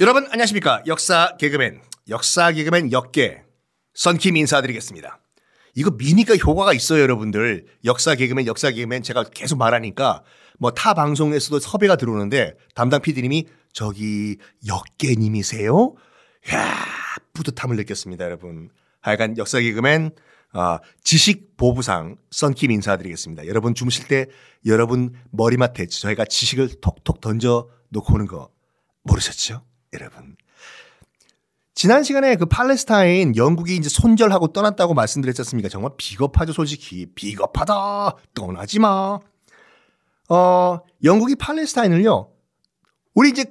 여러분 안녕하십니까 역사 개그맨 역사 개그맨 역계 썬킴 인사드리겠습니다. 이거 미니까 효과가 있어요 여러분들 역사 개그맨 역사 개그맨 제가 계속 말하니까 뭐 타 방송에서도 섭외가 들어오는데 담당 PD님이 저기 역계님이세요? 야 뿌듯함을 느꼈습니다 여러분. 하여간 역사 개그맨 아, 지식 보부상 썬킴 인사드리겠습니다. 여러분 주무실 때 여러분 머리맡에 저희가 지식을 톡톡 던져 놓고 오는 거 모르셨죠? 여러분. 지난 시간에 그 팔레스타인 영국이 이제 손절하고 떠났다고 말씀드렸지 않습니까? 정말 비겁하죠, 솔직히. 비겁하다. 떠나지 마. 어, 영국이 팔레스타인을요. 우리 이제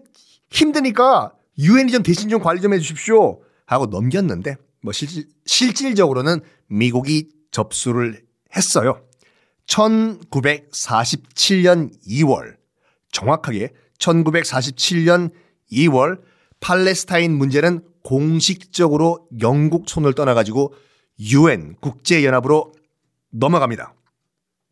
힘드니까 유엔이 좀 대신 좀 관리 좀 해 주십시오. 하고 넘겼는데 뭐 실질, 실질적으로는 미국이 접수를 했어요. 1947년 2월 정확하게 1947년 2월 팔레스타인 문제는 공식적으로 영국 손을 떠나가지고 유엔 국제연합으로 넘어갑니다.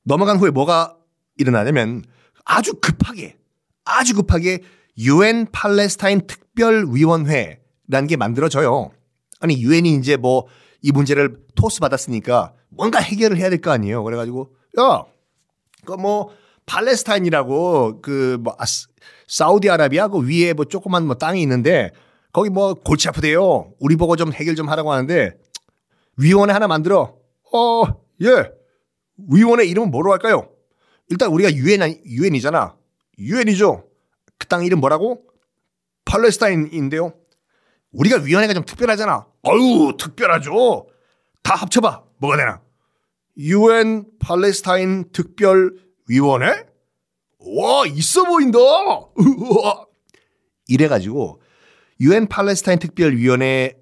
넘어간 후에 뭐가 일어나냐면 아주 급하게 아주 급하게 유엔 팔레스타인 특별위원회라는 게 만들어져요. 아니 유엔이 이제 뭐 이 문제를 토스 받았으니까 뭔가 해결을 해야 될 거 아니에요. 그래가지고 야, 그뭐 팔레스타인이라고 그뭐 사우디아라비아 그 위에 뭐 조그만 뭐 땅이 있는데 거기 뭐 골치 아프대요. 우리 보고 좀 해결 좀 하라고 하는데 위원회 하나 만들어. 어, 예. 위원회 이름은 뭐로 할까요? 일단 우리가 유엔 유엔이잖아. 유엔이죠. 그 땅 이름 뭐라고? 팔레스타인인데요. 우리가 위원회가 좀 특별하잖아. 어유 특별하죠. 다 합쳐봐. 뭐가 되나? 유엔 팔레스타인 특별 위원회? 와 있어 보인다. 이래가지고 유엔 팔레스타인 특별위원회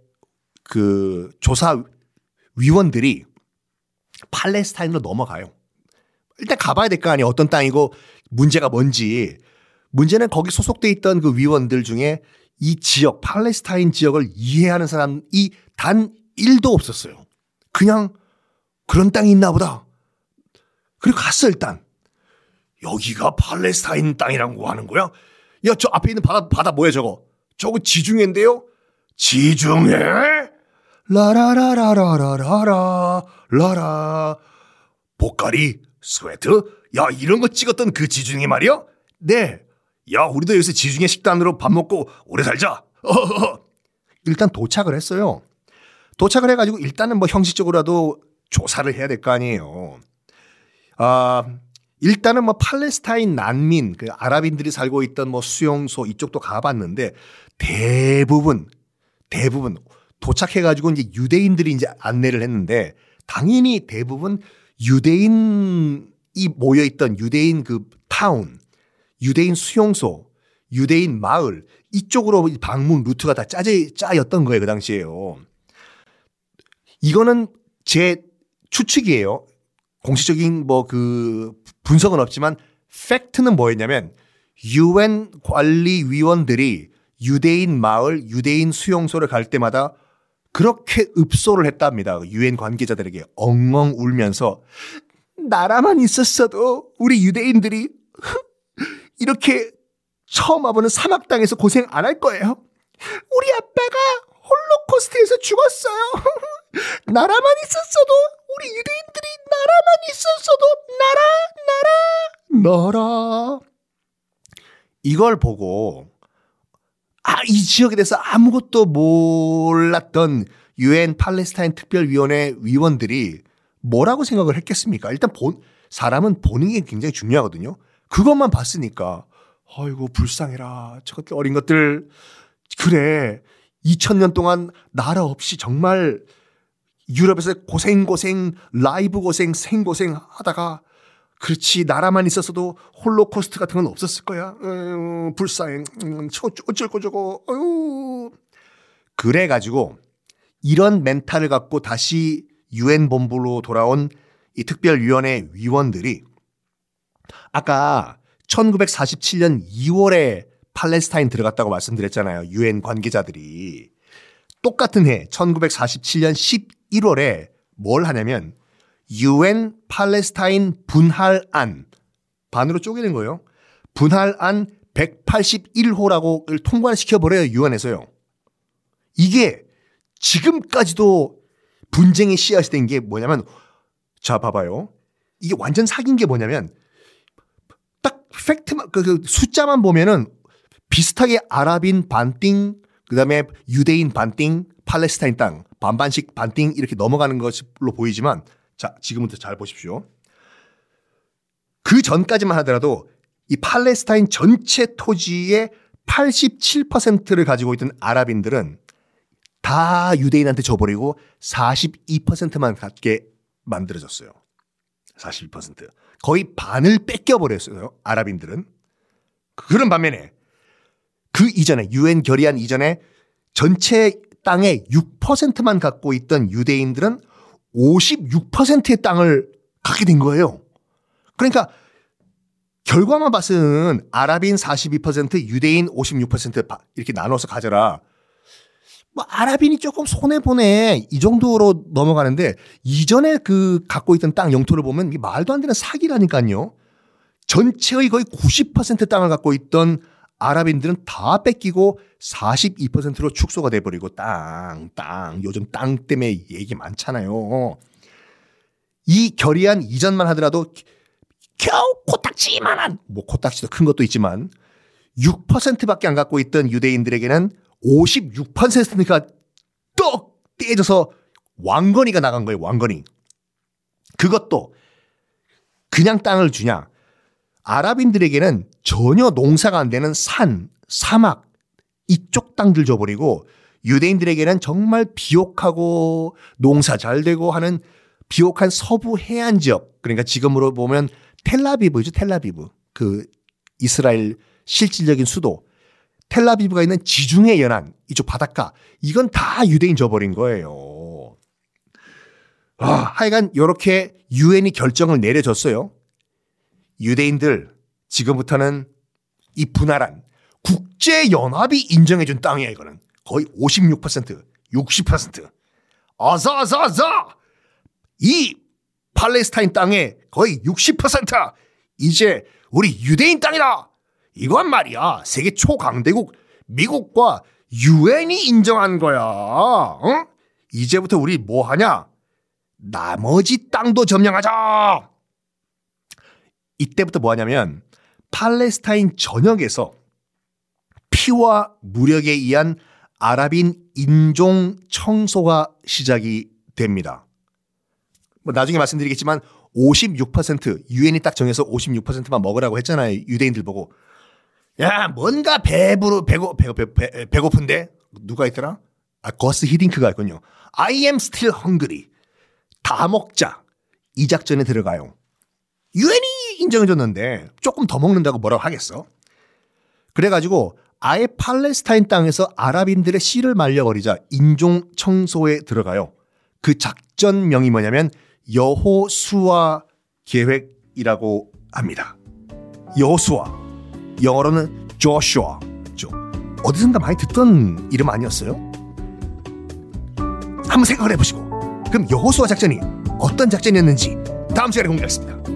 그 조사 위원들이 팔레스타인으로 넘어가요. 일단 가봐야 될 거 아니에요. 어떤 땅이고 문제가 뭔지. 문제는 거기 소속돼 있던 그 위원들 중에 이 지역, 팔레스타인 지역을 이해하는 사람이 단 1도 없었어요. 그냥 그런 땅이 있나 보다. 그리고 갔어, 일단. 여기가 팔레스타인 땅이라고 하는 거야? 야, 저 앞에 있는 바다, 바다 뭐야, 저거? 저거 지중해인데요? 지중해? 라라라라라라라, 라라. 포카리, 스웨트? 야, 이런 거 찍었던 그 지중해 말이야? 네. 야, 우리도 여기서 지중해 식단으로 밥 먹고 오래 살자. 일단 도착을 했어요. 도착을 해가지고 일단은 뭐 형식적으로라도 조사를 해야 될 거 아니에요. 아, 일단은 뭐 팔레스타인 난민, 그 아랍인들이 살고 있던 뭐 수용소 이쪽도 가봤는데 대부분, 대부분 도착해가지고 이제 유대인들이 이제 안내를 했는데 당연히 대부분 유대인이 모여있던 유대인 그 타운, 유대인 수용소, 유대인 마을 이쪽으로 방문 루트가 다 짜져 짜였던 거예요 그 당시에요. 이거는 제 추측이에요. 공식적인 뭐 그 분석은 없지만 팩트는 뭐였냐면 유엔 관리위원들이 유대인 마을, 유대인 수용소를 갈 때마다 그렇게 읍소를 했답니다. 유엔 관계자들에게 엉엉 울면서 나라만 있었어도 우리 유대인들이 이렇게 처음 와보는 사막 땅에서 고생 안 할 거예요. 우리 아빠가 홀로코스트에서 죽었어요. 나라만 있었어도 나라 이걸 보고 아 이 지역에 대해서 아무것도 몰랐던 유엔 팔레스타인 특별위원회 위원들이 뭐라고 생각을 했겠습니까? 일단 본 사람은 보는 게 굉장히 중요하거든요. 그것만 봤으니까 아이고 불쌍해라 저것들 어린 것들 그래 2000년 동안 나라 없이 정말 유럽에서 고생 고생 라이브 고생 생 고생 하다가 그렇지 나라만 있었어도 홀로코스트 같은 건 없었을 거야 음, 불쌍해 음, 어쩔 거저거 어유 그래 가지고 이런 멘탈을 갖고 다시 유엔 본부로 돌아온 이 특별위원회 위원들이 아까 1947년 2월에 팔레스타인 들어갔다고 말씀드렸잖아요. 유엔 관계자들이. 똑같은 해 1947년 11월에 뭘 하냐면 유엔 팔레스타인 분할안 반으로 쪼개는 거예요. 분할안 181호라고 통과를 시켜 버려요, 유엔에서요. 이게 지금까지도 분쟁의 씨앗이 된 게 뭐냐면, 자, 봐봐요. 이게 완전 사귄 게 뭐냐면, 딱 팩트만, 그, 그 숫자만 보면은 비슷하게 아랍인 반띵, 그 다음에 유대인 반띵, 팔레스타인 땅, 반반씩 반띵 이렇게 넘어가는 것으로 보이지만, 자, 지금부터 잘 보십시오. 그 전까지만 하더라도 이 팔레스타인 전체 토지의 87%를 가지고 있던 아랍인들은 다 유대인한테 줘버리고 42%만 갖게 만들어졌어요. 42%. 거의 반을 뺏겨버렸어요. 아랍인들은. 그런 반면에 그 이전에 유엔 결의안 이전에 전체 땅의 6%만 갖고 있던 유대인들은 56%의 땅을 갖게 된 거예요. 그러니까 결과만 때는 아랍인 42%, 유대인 56% 이렇게 나눠서 가져라. 뭐 아랍인이 조금 손해 보네 이 정도로 넘어가는데 이전에 그 갖고 있던 땅 영토를 보면 이게 말도 안 되는 사기라니까요. 전체의 거의 90% 땅을 갖고 있던 아랍인들은 다 뺏기고 42%로 축소가 돼버리고 땅, 땅. 요즘 땅 때문에 얘기 많잖아요. 이 결의안 이전만 하더라도 겨우 코딱지만한 뭐 코딱지도 큰 것도 있지만 6%밖에 안 갖고 있던 유대인들에게는 56%가 떡 떼져서 왕건이가 나간 거예요. 왕건이. 그것도 그냥 땅을 주냐. 아랍인들에게는 전혀 농사가 안 되는 산, 사막 이쪽 땅들 줘버리고 유대인들에게는 정말 비옥하고 농사 잘 되고 하는 비옥한 서부 해안 지역 그러니까 지금으로 보면 텔라비브죠 텔라비브 그 이스라엘 실질적인 수도 텔라비브가 있는 지중해 연안 이쪽 바닷가 이건 다 유대인 줘버린 거예요. 아, 하여간 이렇게 유엔이 결정을 내려줬어요. 유대인들 지금부터는 이 분할한 국제연합이 인정해준 땅이야 이거는. 거의 56% 60% 어서 어서 어서 이 팔레스타인 땅의 거의 60% 이제 우리 유대인 땅이다! 이건 말이야. 세계 초강대국 미국과 유엔이 인정한 거야. 어? 이제부터 우리 뭐 하냐? 나머지 땅도 점령하자 이때부터 뭐 하냐면 팔레스타인 전역에서 피와 무력에 의한 아랍인 인종 청소가 시작이 됩니다. 뭐 나중에 말씀드리겠지만 56% 유엔이 딱 정해서 56%만 먹으라고 했잖아요. 유대인들 보고. 야, 뭔가 배부르 배고 배고 배, 배, 배고픈데 누가 있더라? 아, 거스 히딩크가 있군요. I am still hungry. 다 먹자. 이 작전에 들어가요. 유엔이 인정해줬는데 조금 더 먹는다고 뭐라고 하겠어? 그래가지고 아예 팔레스타인 땅에서 아랍인들의 씨를 말려버리자 인종 청소에 들어가요. 그 작전명이 뭐냐면 여호수아 계획이라고 합니다. 여호수아 영어로는 조슈아 어디선가 많이 듣던 이름 아니었어요? 한번 생각을 해보시고 그럼 여호수아 작전이 어떤 작전이었는지 다음 시간에 공개하겠습니다.